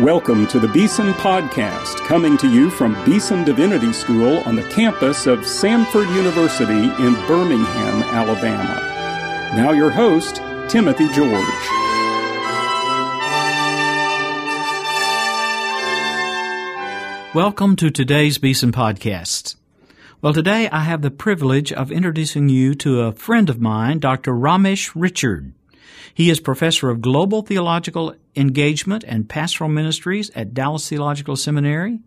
Welcome to the Beeson Podcast, coming to you from Beeson Divinity School on the campus of Samford University in Birmingham, Alabama. Now, your host, Timothy George. Welcome to today's Beeson Podcast. Well, today I have the privilege of introducing you to a friend of mine, Dr. Ramesh Richard. He is professor of global theological engagement and pastoral ministries at Dallas Theological Seminary.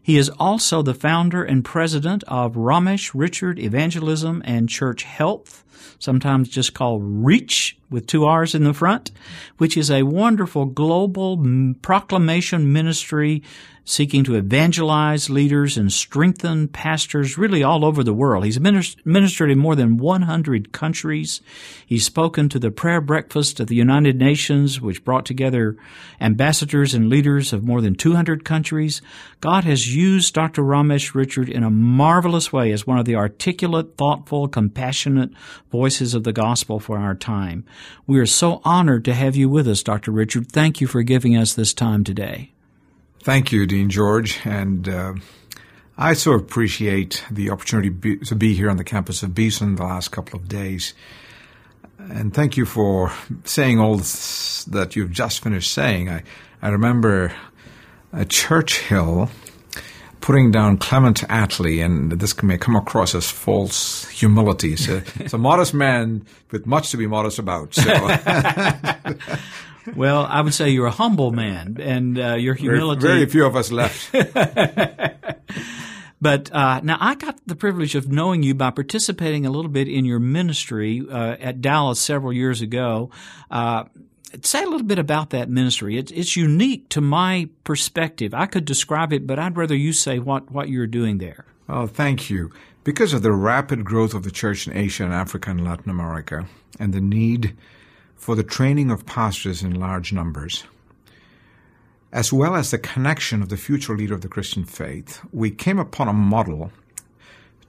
He is also the founder and president of Ramesh Richard Evangelism and Church Health, sometimes just called REACH with two R's in the front, which is a wonderful global proclamation ministry seeking to evangelize leaders and strengthen pastors really all over the world. He's ministered in more than 100 countries. He's spoken to the prayer breakfast of the United Nations, which brought together ambassadors and leaders of more than 200 countries. God has used Dr. Ramesh Richard in a marvelous way as one of the articulate, thoughtful, compassionate voices of the gospel for our time. We are so honored to have you with us, Dr. Richard. Thank you for giving us this time today. Thank you, Dean George. And uh, I so appreciate the opportunity be, to be here on the campus of Beeson the last couple of days. And thank you for saying all that you've just finished saying. I, I remember uh, Churchill putting down Clement Attlee, and this may come across as false humility. So, it's a modest man with much to be modest about. So. well, I would say you're a humble man, and uh, your humility. Very, very, few of us left. but uh, now I got the privilege of knowing you by participating a little bit in your ministry uh, at Dallas several years ago. Uh, say a little bit about that ministry. It's, it's unique to my perspective. I could describe it, but I'd rather you say what, what you're doing there. Oh, thank you. Because of the rapid growth of the church in Asia and Africa and Latin America, and the need for the training of pastors in large numbers, as well as the connection of the future leader of the Christian faith, we came upon a model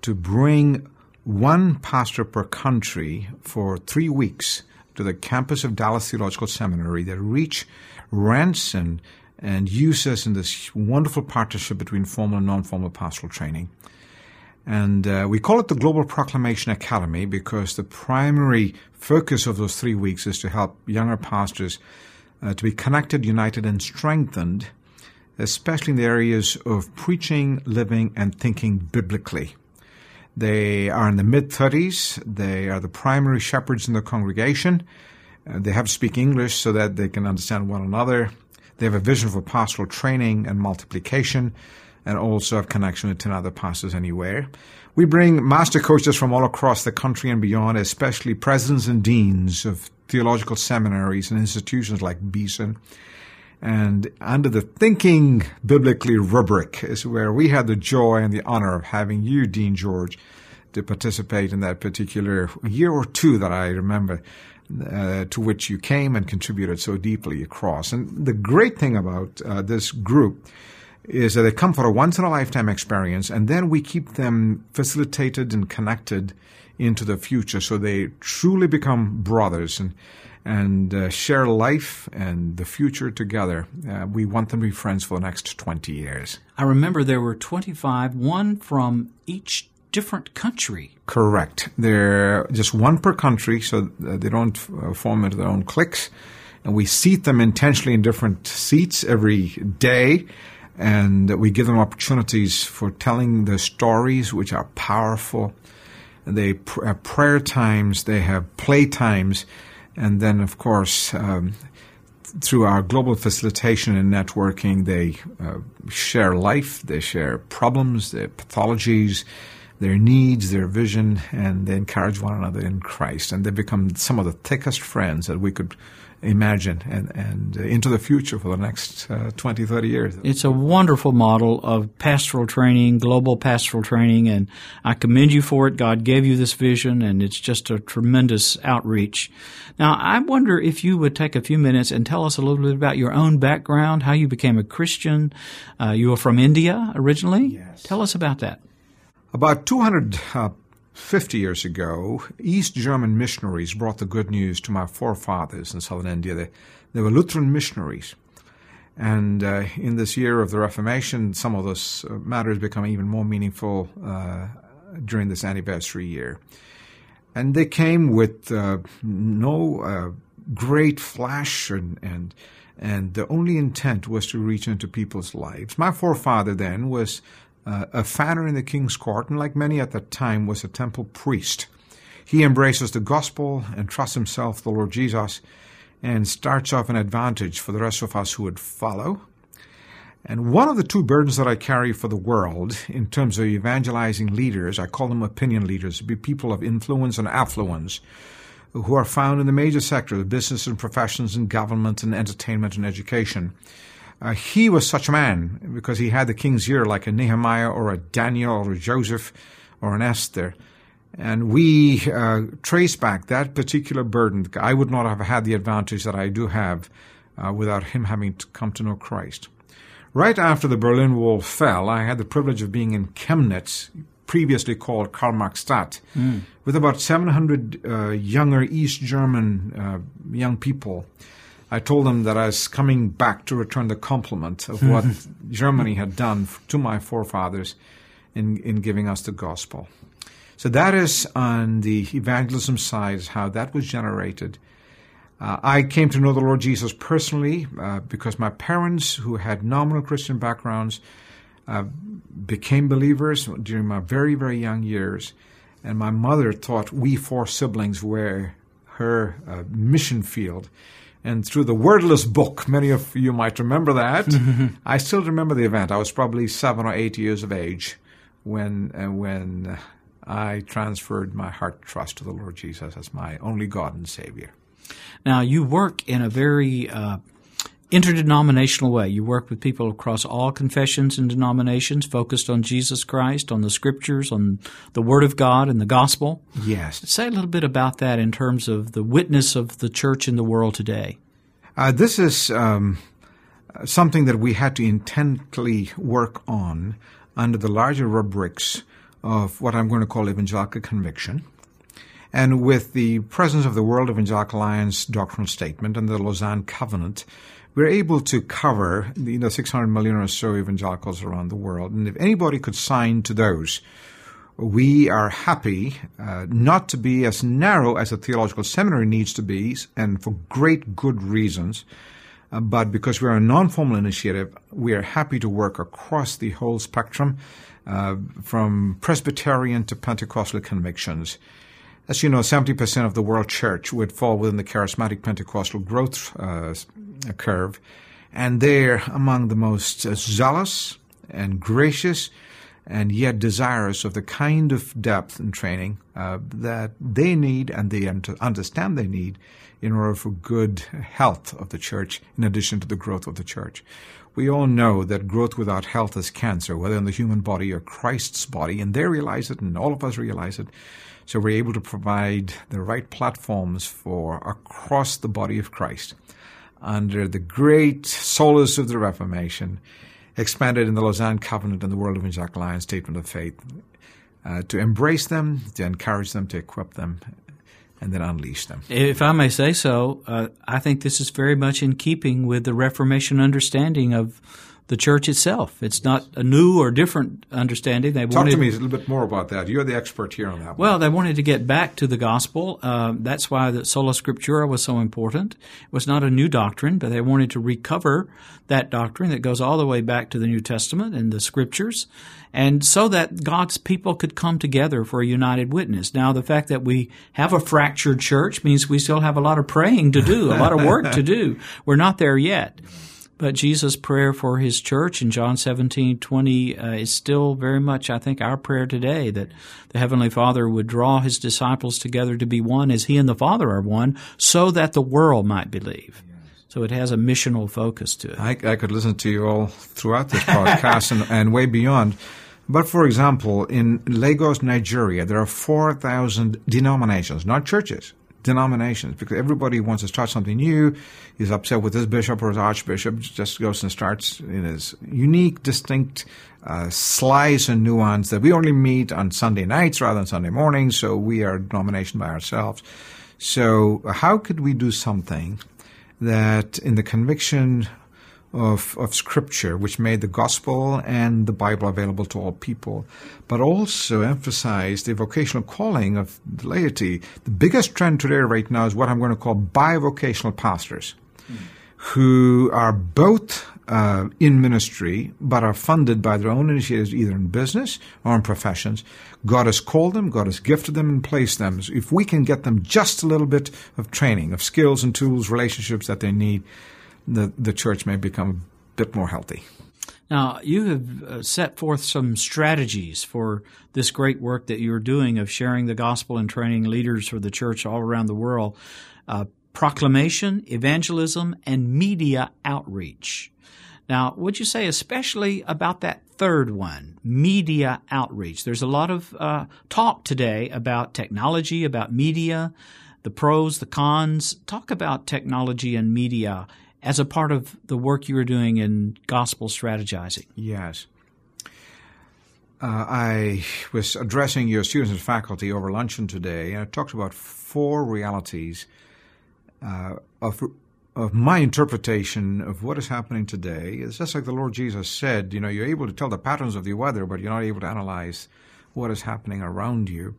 to bring one pastor per country for three weeks to the campus of Dallas Theological Seminary that reach rents and, and uses in this wonderful partnership between formal and non-formal pastoral training. And uh, we call it the Global Proclamation Academy because the primary focus of those three weeks is to help younger pastors uh, to be connected, united, and strengthened, especially in the areas of preaching, living, and thinking biblically. They are in the mid 30s. They are the primary shepherds in the congregation. Uh, they have to speak English so that they can understand one another. They have a vision for pastoral training and multiplication and also have connection with 10 other pastors anywhere. We bring master coaches from all across the country and beyond, especially presidents and deans of theological seminaries and institutions like Beeson. And under the Thinking Biblically rubric is where we had the joy and the honor of having you, Dean George, to participate in that particular year or two that I remember. Uh, to which you came and contributed so deeply across. And the great thing about uh, this group is that they come for a once in a lifetime experience and then we keep them facilitated and connected into the future so they truly become brothers and and uh, share life and the future together. Uh, we want them to be friends for the next 20 years. I remember there were 25, one from each different country. Correct. They're just one per country, so they don't uh, form into their own cliques. And we seat them intentionally in different seats every day and we give them opportunities for telling the stories which are powerful. They have prayer times, they have play times, and then, of course, um, through our global facilitation and networking, they uh, share life, they share problems, their pathologies, their needs, their vision, and they encourage one another in Christ. And they become some of the thickest friends that we could imagine and, and uh, into the future for the next uh, 20, 30 years. It's a wonderful model of pastoral training, global pastoral training, and I commend you for it. God gave you this vision, and it's just a tremendous outreach. Now, I wonder if you would take a few minutes and tell us a little bit about your own background, how you became a Christian. Uh, you were from India originally. Yes. Tell us about that. About 200 uh, 50 years ago, East German missionaries brought the good news to my forefathers in southern India. They, they were Lutheran missionaries. And uh, in this year of the Reformation, some of those uh, matters become even more meaningful uh, during this anniversary year. And they came with uh, no uh, great flash, and, and and the only intent was to reach into people's lives. My forefather then was uh, a fanner in the king's court, and like many at that time, was a temple priest. He embraces the gospel and trusts himself, the Lord Jesus, and starts off an advantage for the rest of us who would follow. And one of the two burdens that I carry for the world in terms of evangelizing leaders, I call them opinion leaders, be people of influence and affluence, who are found in the major sectors of business and professions and government and entertainment and education. Uh, he was such a man because he had the king's ear like a Nehemiah or a Daniel or a Joseph or an Esther. And we uh, trace back that particular burden. I would not have had the advantage that I do have uh, without him having to come to know Christ. Right after the Berlin Wall fell, I had the privilege of being in Chemnitz, previously called Karl-Marx-Stadt, mm. with about 700 uh, younger East German uh, young people. I told them that I was coming back to return the compliment of what Germany had done to my forefathers in, in giving us the gospel. So that is on the evangelism side, how that was generated. Uh, I came to know the Lord Jesus personally uh, because my parents, who had nominal Christian backgrounds, uh, became believers during my very, very young years. And my mother thought we four siblings were her uh, mission field. And through the wordless book, many of you might remember that. I still remember the event. I was probably seven or eight years of age when uh, when I transferred my heart trust to the Lord Jesus as my only God and Savior. Now you work in a very uh, interdenominational way. You work with people across all confessions and denominations, focused on Jesus Christ, on the scriptures, on the Word of God and the gospel. Yes. Say a little bit about that in terms of the witness of the church in the world today. Uh, this is um, something that we had to intently work on under the larger rubrics of what I'm going to call evangelical conviction. And with the presence of the World Evangelical Alliance doctrinal statement and the Lausanne Covenant, we're able to cover you know, 600 million or so evangelicals around the world. And if anybody could sign to those, we are happy uh, not to be as narrow as a theological seminary needs to be, and for great good reasons. Uh, but because we're a non formal initiative, we are happy to work across the whole spectrum, uh, from Presbyterian to Pentecostal convictions. As you know, 70% of the world church would fall within the charismatic Pentecostal growth uh, curve, and they're among the most zealous and gracious and yet desirous of the kind of depth and training uh, that they need and they understand they need in order for good health of the church in addition to the growth of the church. We all know that growth without health is cancer, whether in the human body or Christ's body, and they realize it, and all of us realize it. So we're able to provide the right platforms for across the body of Christ under the great solas of the Reformation, expanded in the Lausanne Covenant and the World Evangelical Alliance Statement of Faith, uh, to embrace them, to encourage them, to equip them, and then unleash them. If I may say so, uh, I think this is very much in keeping with the Reformation understanding of the church itself. It's not a new or different understanding. They Talk wanted, to me a little bit more about that. You're the expert here on that. Well, one. they wanted to get back to the gospel. Uh, that's why the sola scriptura was so important. It was not a new doctrine, but they wanted to recover that doctrine that goes all the way back to the New Testament and the scriptures, and so that God's people could come together for a united witness. Now, the fact that we have a fractured church means we still have a lot of praying to do, a lot of work to do. We're not there yet. But Jesus' prayer for his church in John 17, 20 uh, is still very much, I think, our prayer today that the Heavenly Father would draw his disciples together to be one as he and the Father are one so that the world might believe. So it has a missional focus to it. I, I could listen to you all throughout this podcast and, and way beyond. But for example, in Lagos, Nigeria, there are 4,000 denominations, not churches, denominations because everybody wants to start something new. He's upset with his bishop or his archbishop, just goes and starts in his unique, distinct uh, slice and nuance that we only meet on Sunday nights rather than Sunday mornings, so we are a denomination by ourselves. So, how could we do something that in the conviction of, of Scripture, which made the gospel and the Bible available to all people, but also emphasized the vocational calling of the laity. The biggest trend today, right now, is what I'm going to call bivocational pastors, mm. who are both uh, in ministry, but are funded by their own initiatives, either in business or in professions. God has called them, God has gifted them and placed them. So if we can get them just a little bit of training, of skills and tools, relationships that they need, the, the church may become a bit more healthy. Now, you have uh, set forth some strategies for this great work that you're doing of sharing the gospel and training leaders for the church all around the world. Uh, proclamation, evangelism, and media outreach. Now, would you say especially about that third one, media outreach? There's a lot of uh, talk today about technology, about media, the pros, the cons. Talk about technology and media as a part of the work you are doing in gospel strategizing. Yes. Uh, I was addressing your students and faculty over luncheon today, and I talked about four realities uh, of of my interpretation of what is happening today. It's just like the Lord Jesus said, you know, you're able to tell the patterns of the weather, but you're not able to analyze what is happening around you.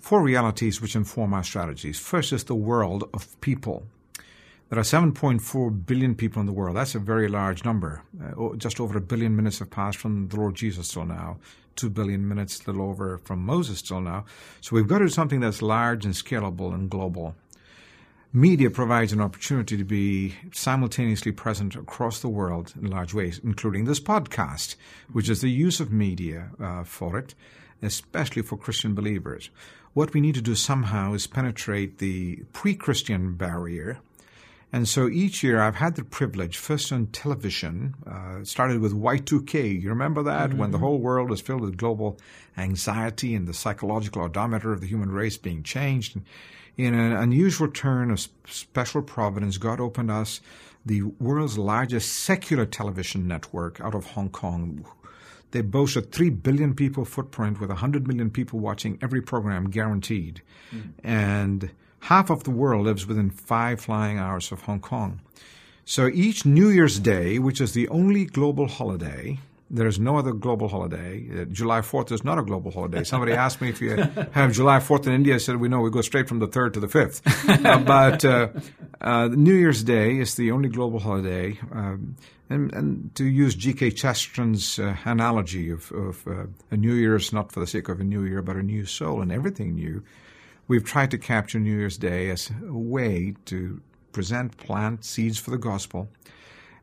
Four realities which inform our strategies. First is the world of people. There are 7.4 billion people in the world. That's a very large number. Uh, just over a billion minutes have passed from the Lord Jesus till now. Two billion minutes, a little over from Moses till now. So we've got to do something that's large and scalable and global. Media provides an opportunity to be simultaneously present across the world in large ways, including this podcast, which is the use of media uh, for it, especially for Christian believers. What we need to do somehow is penetrate the pre Christian barrier and so each year I've had the privilege, first on television, uh, started with Y2K. You remember that? Mm-hmm. When the whole world was filled with global anxiety and the psychological odometer of the human race being changed. And in an unusual turn of special providence, God opened us the world's largest secular television network out of Hong Kong. They boast a 3 billion people footprint with 100 million people watching every program guaranteed. Mm. And half of the world lives within five flying hours of Hong Kong. So each New Year's Day, which is the only global holiday, there is no other global holiday. Uh, July 4th is not a global holiday. Somebody asked me if you have July 4th in India. I said, we know we go straight from the 3rd to the 5th. uh, but uh, uh, New Year's Day is the only global holiday. Um, and, and, to use G.K. Chesterton's uh, analogy of, of uh, a new year is not for the sake of a new year, but a new soul and everything new, we've tried to capture New Year's Day as a way to present, plant seeds for the gospel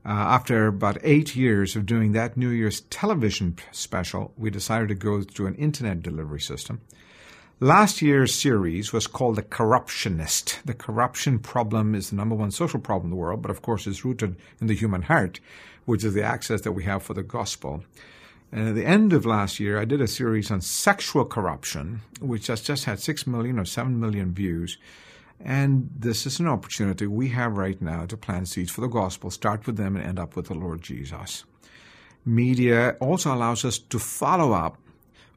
uh, after about eight years of doing that New Year's television special, we decided to go to an internet delivery system. Last year's series was called The Corruptionist. The corruption problem is the number one social problem in the world, but of course it's rooted in the human heart, which is the access that we have for the gospel. And at the end of last year, I did a series on sexual corruption, which has just had 6 million or 7 million views. And this is an opportunity we have right now to plant seeds for the gospel, start with them and end up with the Lord Jesus. Media also allows us to follow up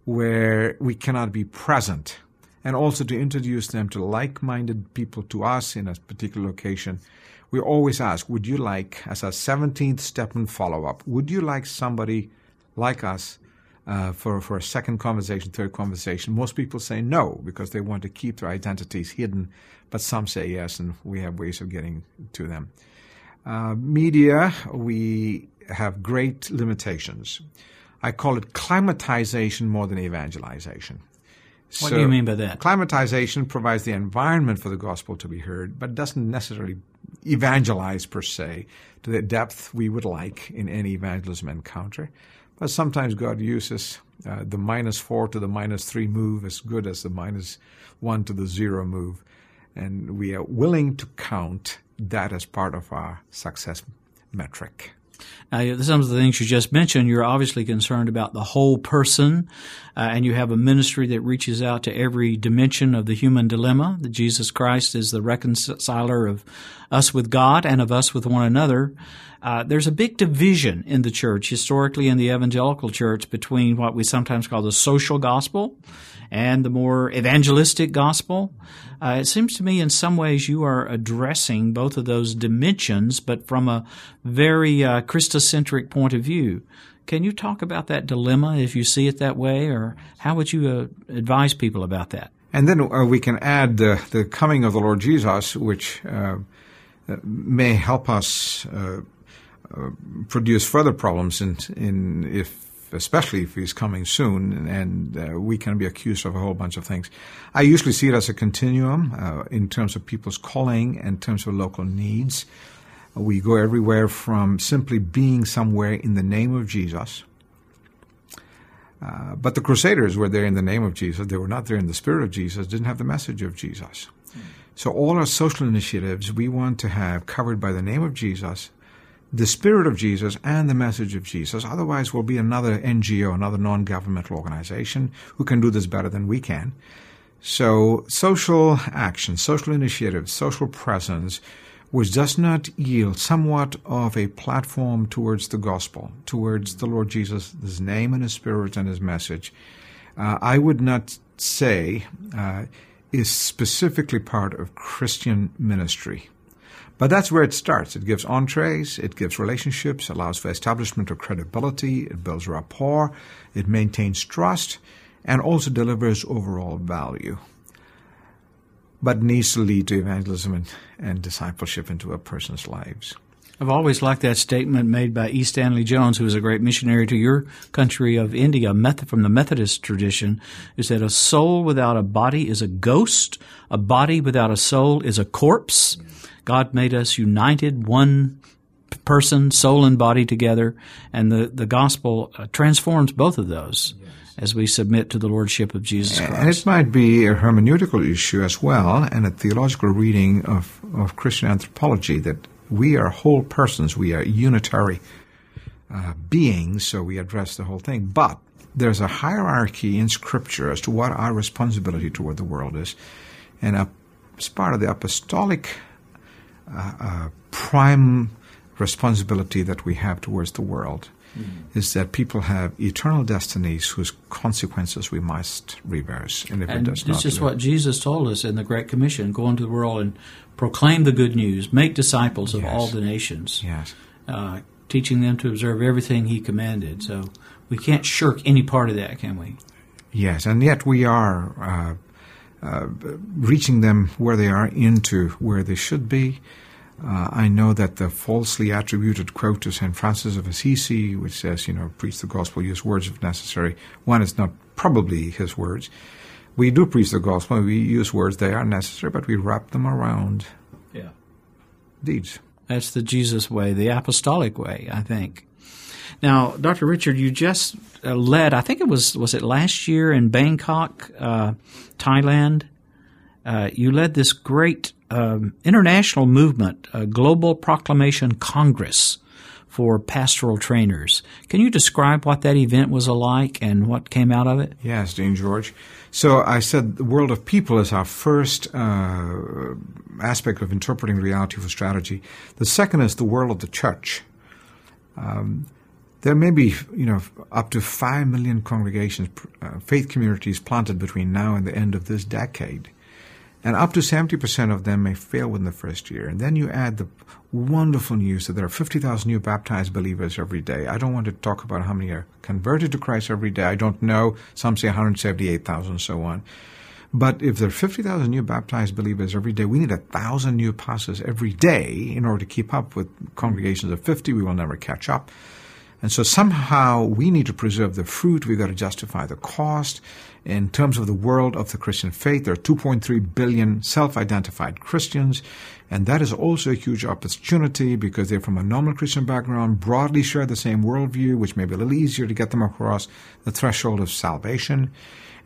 where we cannot be present and also to introduce them to like minded people to us in a particular location. We always ask, would you like, as a 17th step in follow up, would you like somebody like us uh, for, for a second conversation, third conversation. Most people say no because they want to keep their identities hidden, but some say yes, and we have ways of getting to them. Uh, media, we have great limitations. I call it climatization more than evangelization. What so do you mean by that? Climatization provides the environment for the gospel to be heard, but doesn't necessarily evangelize per se to the depth we would like in any evangelism encounter. But sometimes God uses uh, the minus four to the minus three move as good as the minus one to the zero move. And we are willing to count that as part of our success metric. Now, some of the things you just mentioned, you're obviously concerned about the whole person, uh, and you have a ministry that reaches out to every dimension of the human dilemma. That Jesus Christ is the reconciler of us with God and of us with one another, uh, there's a big division in the church, historically in the evangelical church, between what we sometimes call the social gospel and the more evangelistic gospel. Uh, it seems to me in some ways you are addressing both of those dimensions, but from a very uh, Christocentric point of view. Can you talk about that dilemma if you see it that way, or how would you uh, advise people about that? And then uh, we can add the, the coming of the Lord Jesus, which uh, may help us uh, uh, produce further problems in, in if especially if he's coming soon, and uh, we can be accused of a whole bunch of things. I usually see it as a continuum uh, in terms of people's calling, in terms of local needs. We go everywhere from simply being somewhere in the name of Jesus. Uh, but the Crusaders were there in the name of Jesus. They were not there in the spirit of Jesus, didn't have the message of Jesus. Mm. So all our social initiatives we want to have covered by the name of Jesus the spirit of Jesus and the message of Jesus. Otherwise, we'll be another NGO, another non governmental organization who can do this better than we can. So, social action, social initiative, social presence, which does not yield somewhat of a platform towards the gospel, towards the Lord Jesus, his name and his spirit and his message, uh, I would not say uh, is specifically part of Christian ministry. But that's where it starts. It gives entrees, it gives relationships, allows for establishment of credibility, it builds rapport, it maintains trust, and also delivers overall value. But needs to lead to evangelism and, and discipleship into a person's lives. I've always liked that statement made by E. Stanley Jones, who was a great missionary to your country of India, from the Methodist tradition, is that A soul without a body is a ghost, a body without a soul is a corpse. God made us united, one person, soul and body together, and the, the gospel uh, transforms both of those yes. as we submit to the Lordship of Jesus Christ. And it might be a hermeneutical issue as well, and a theological reading of, of Christian anthropology that we are whole persons, we are unitary uh, beings, so we address the whole thing. But there's a hierarchy in Scripture as to what our responsibility toward the world is. And as part of the apostolic uh, prime responsibility that we have towards the world mm. is that people have eternal destinies whose consequences we must reverse. And if and it does this not, is what Jesus told us in the Great Commission: go into the world and proclaim the good news, make disciples of yes. all the nations. Yes. Uh, teaching them to observe everything he commanded. So we can't shirk any part of that, can we? Yes, and yet we are uh, reaching them where they are into where they should be. Uh, I know that the falsely attributed quote to St. Francis of Assisi, which says, you know, preach the gospel, use words if necessary, one is not probably his words. We do preach the gospel, we use words, they are necessary, but we wrap them around yeah. deeds. That's the Jesus way, the apostolic way, I think. Now, Dr. Richard, you just uh, led, I think it was, was it last year in Bangkok, uh, Thailand? Uh, you led this great um, international movement, a Global Proclamation Congress for pastoral trainers. Can you describe what that event was like and what came out of it? Yes, Dean George. So I said the world of people is our first uh, aspect of interpreting reality for strategy. The second is the world of the church. Um, there may be, you know, up to five million congregations, uh, faith communities planted between now and the end of this decade. And up to 70% of them may fail within the first year. And then you add the wonderful news that there are 50,000 new baptized believers every day. I don't want to talk about how many are converted to Christ every day. I don't know. Some say 178,000, so on. But if there are 50,000 new baptized believers every day, we need a thousand new pastors every day in order to keep up with congregations of 50. We will never catch up. And so somehow we need to preserve the fruit. We've got to justify the cost. In terms of the world of the Christian faith, there are 2.3 billion self-identified Christians. And that is also a huge opportunity because they're from a normal Christian background, broadly share the same worldview, which may be a little easier to get them across the threshold of salvation.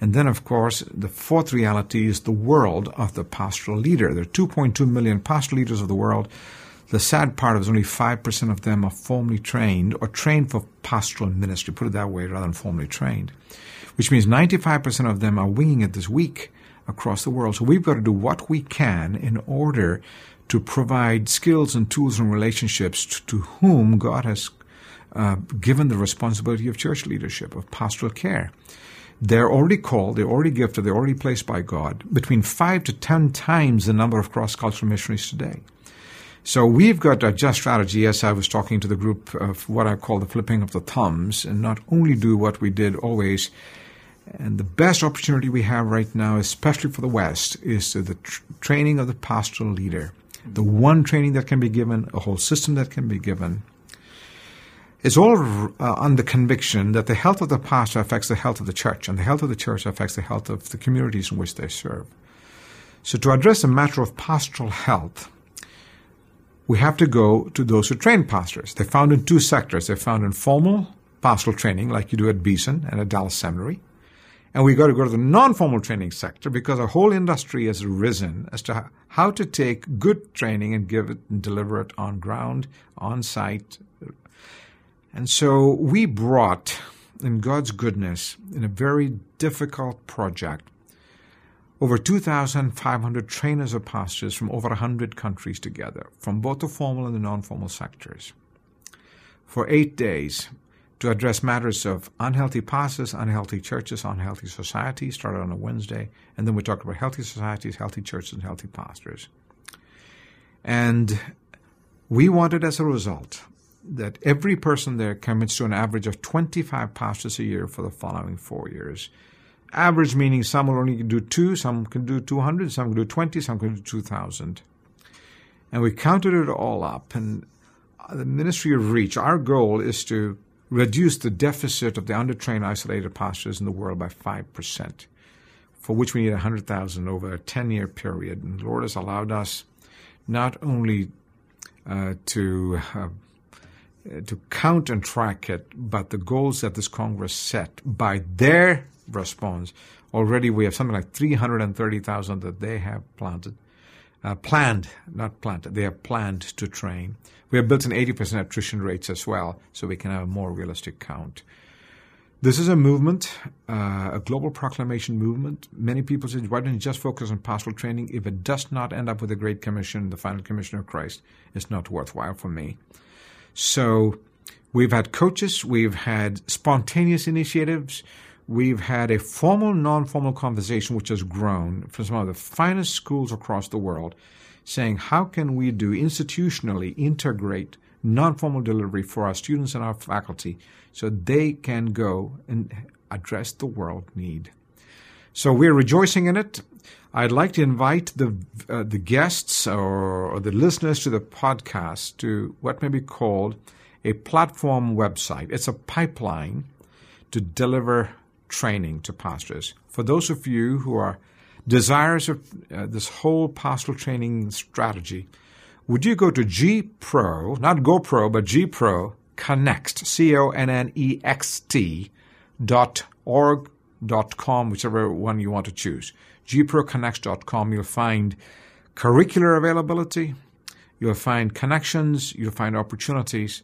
And then, of course, the fourth reality is the world of the pastoral leader. There are 2.2 million pastoral leaders of the world. The sad part is only 5% of them are formally trained or trained for pastoral ministry, put it that way, rather than formally trained, which means 95% of them are winging it this week across the world. So we've got to do what we can in order to provide skills and tools and relationships to, to whom God has uh, given the responsibility of church leadership, of pastoral care. They're already called, they're already gifted, they're already placed by God, between five to ten times the number of cross cultural missionaries today. So we've got a just strategy. Yes, I was talking to the group of what I call the flipping of the thumbs, and not only do what we did always. And the best opportunity we have right now, especially for the West, is the tr- training of the pastoral leader. The one training that can be given, a whole system that can be given. It's all uh, on the conviction that the health of the pastor affects the health of the church, and the health of the church affects the health of the communities in which they serve. So, to address the matter of pastoral health, we have to go to those who train pastors. They're found in two sectors. They're found in formal pastoral training, like you do at Beeson and at Dallas Seminary. And we got to go to the non-formal training sector because a whole industry has risen as to how to take good training and give it and deliver it on ground, on site. And so we brought, in God's goodness, in a very difficult project, over 2,500 trainers of pastors from over 100 countries together, from both the formal and the non formal sectors, for eight days to address matters of unhealthy pastors, unhealthy churches, unhealthy societies, started on a Wednesday, and then we talked about healthy societies, healthy churches, and healthy pastors. And we wanted as a result that every person there commits to an average of 25 pastors a year for the following four years Average meaning some will only do two, some can do 200, some can do 20, some can do 2,000. And we counted it all up. And the Ministry of Reach, our goal is to reduce the deficit of the undertrained, isolated pastors in the world by 5%, for which we need 100,000 over a 10 year period. And the Lord has allowed us not only uh, to uh, to count and track it, but the goals that this Congress set by their response. Already we have something like 330,000 that they have planted, uh, planned, not planted, they have planned to train. We have built in 80% attrition rates as well, so we can have a more realistic count. This is a movement, uh, a global proclamation movement. Many people say, why don't you just focus on pastoral training? If it does not end up with the Great Commission, the final commission of Christ, it's not worthwhile for me. So we've had coaches, we've had spontaneous initiatives, we've had a formal, non formal conversation which has grown from some of the finest schools across the world saying, how can we do institutionally integrate non formal delivery for our students and our faculty so they can go and address the world need? So we're rejoicing in it. I'd like to invite the uh, the guests or, or the listeners to the podcast to what may be called a platform website. It's a pipeline to deliver training to pastors. For those of you who are desirous of uh, this whole pastoral training strategy, would you go to G Pro, not GoPro, but G Pro Connext, C O N N E X T dot org dot com, whichever one you want to choose. gproconnext.com, you'll find curricular availability, you'll find connections, you'll find opportunities,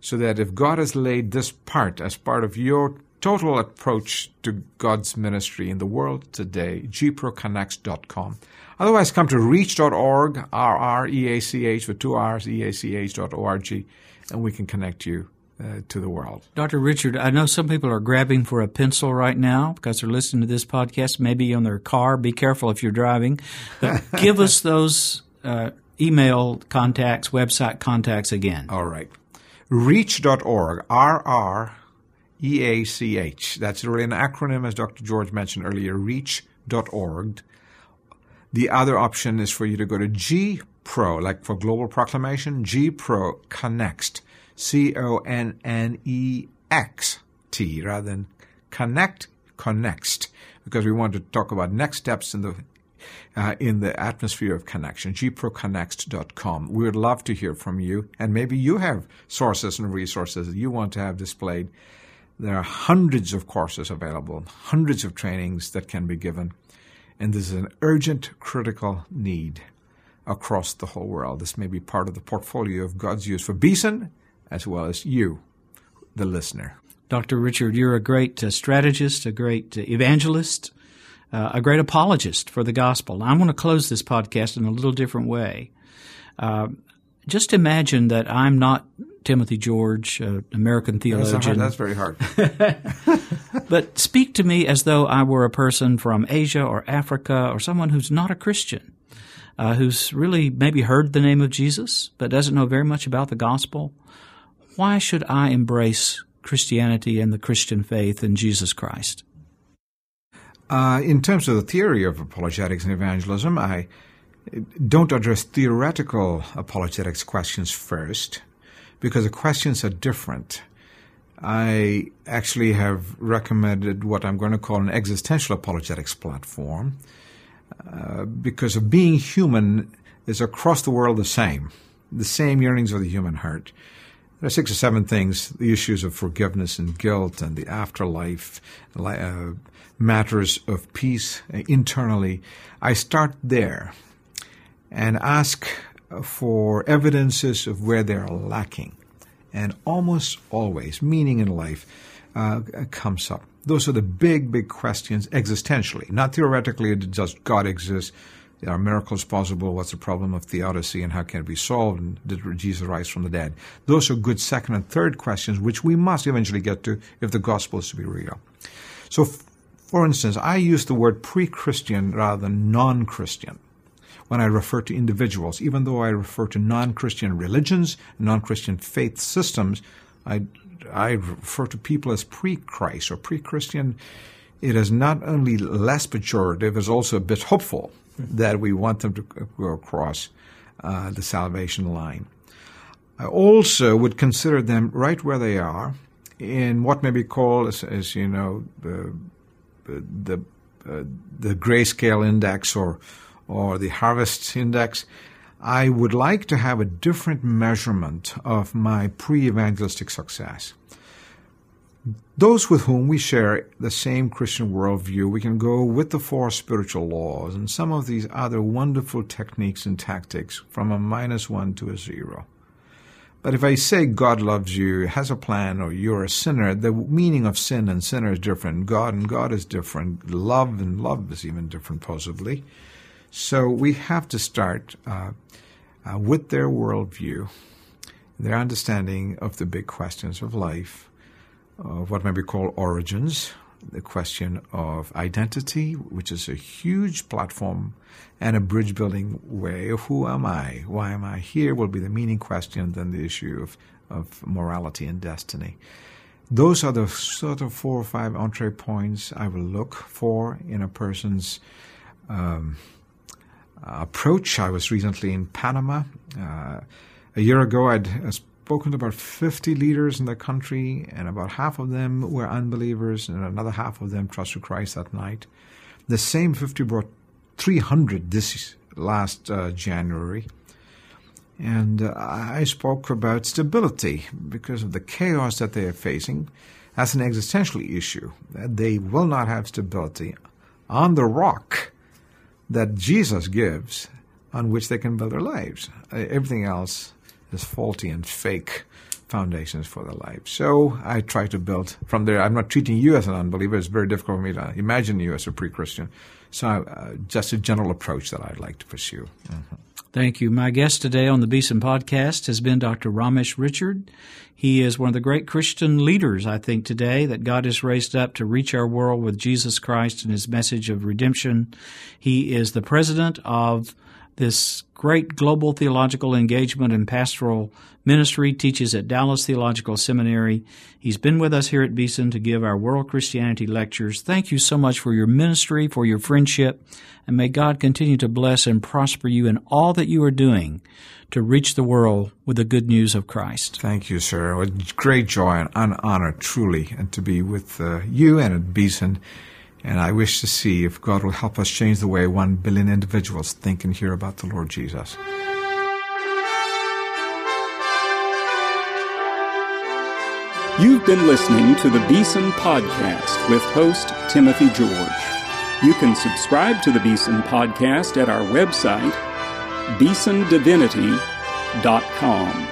so that if God has laid this part as part of your total approach to God's ministry in the world today, gproconnext.com. Otherwise, come to reach.org, R-R-E-A-C-H, with two R's, E-A-C-H dot O-R-G, and we can connect you uh, to the world. Dr. Richard, I know some people are grabbing for a pencil right now because they're listening to this podcast, maybe on their car. Be careful if you're driving. But give us those uh, email contacts, website contacts again. All right. Reach.org, R-R EACH. That's really an acronym, as Dr. George mentioned earlier, reach.org. The other option is for you to go to G Pro, like for Global Proclamation, G Pro Connext, C O N N E X T, rather than Connect, Connext, because we want to talk about next steps in the uh, in the atmosphere of connection, gproconnext.com. We would love to hear from you, and maybe you have sources and resources that you want to have displayed there are hundreds of courses available, hundreds of trainings that can be given, and this is an urgent, critical need across the whole world. This may be part of the portfolio of God's use for Beeson as well as you, the listener. Dr. Richard, you're a great uh, strategist, a great uh, evangelist. uh, a great apologist for the gospel. I'm going to close this podcast in a little different way. Just imagine that I'm not Timothy George, uh, American theologian. That's, very hard. but speak to me as though I were a person from Asia or Africa or someone who's not a Christian, uh, who's really maybe heard the name of Jesus but doesn't know very much about the gospel. Why should I embrace Christianity and the Christian faith in Jesus Christ? Uh, in terms of the theory of apologetics and evangelism, I don't address theoretical apologetics questions first because the questions are different. I actually have recommended what I'm going to call an existential apologetics platform uh, because of being human is across the world the same, the same yearnings of the human heart. There are six or seven things the issues of forgiveness and guilt and the afterlife, uh, matters of peace uh, internally. I start there and ask for evidences of where they're lacking. And almost always, meaning in life uh, comes up. Those are the big, big questions existentially, not theoretically. Does God exist? Are miracles possible? What's the problem of theodicy and how can it be solved? And did Jesus rise from the dead? Those are good second and third questions, which we must eventually get to if the gospel is to be real. So, for instance, I use the word pre Christian rather than non Christian when I refer to individuals. Even though I refer to non Christian religions, non Christian faith systems, I, I refer to people as pre Christ or pre Christian. It is not only less pejorative, it's also a bit hopeful that we want them to go across uh, the salvation line. I also would consider them right where they are in what may be called, as, as you know, the the uh, the grayscale index or or the harvest index, I would like to have a different measurement of my pre evangelistic success. Those with whom we share the same Christian worldview, we can go with the four spiritual laws and some of these other wonderful techniques and tactics from a minus one to a zero. But if I say God loves you, has a plan, or you're a sinner, the meaning of sin and sinner is different. God and God is different. Love and love is even different, possibly. So we have to start uh, uh, with their worldview, their understanding of the big questions of life, of what may be called origins, the question of identity, which is a huge platform and a bridge building way of who am I? Why am I here? will be the meaning question, then the issue of, of morality and destiny. Those are the sort of four or five entree points I will look for in a person's um, uh, approach. I was recently in Panama. Uh, a year ago, I'd uh, spoken to about 50 leaders in the country, and about half of them were unbelievers, and another half of them trusted Christ that night. The same 50 brought 300 this last uh, January. And uh, I spoke about stability because of the chaos that they are facing as an existential issue. They will not have stability on the rock that Jesus gives on which they can build their lives. Uh, everything else is faulty and fake foundations for their life. So I try to build from there. I'm not treating you as an unbeliever. It's very difficult for me to imagine you as a pre-Christian. So uh, just a general approach that I'd like to pursue. Mm-hmm. Thank you. My guest today on the Beeson podcast has been Dr. Ramesh Richard. He is one of the great Christian leaders, I think, today that God has raised up to reach our world with Jesus Christ and his message of redemption. He is the president of this great global theological engagement and pastoral ministry, teaches at Dallas Theological Seminary. He's been with us here at Beeson to give our World Christianity lectures. Thank you so much for your ministry, for your friendship, and may God continue to bless and prosper you in all that you are doing to reach the world with the good news of Christ. Thank you, sir. A great joy and an honor, truly, and to be with uh, you and at Beeson. And I wish to see if God will help us change the way one billion individuals think and hear about the Lord Jesus. You've been listening to the Beeson Podcast with host Timothy George. You can subscribe to the Beeson Podcast at our website, beesondivinity.com.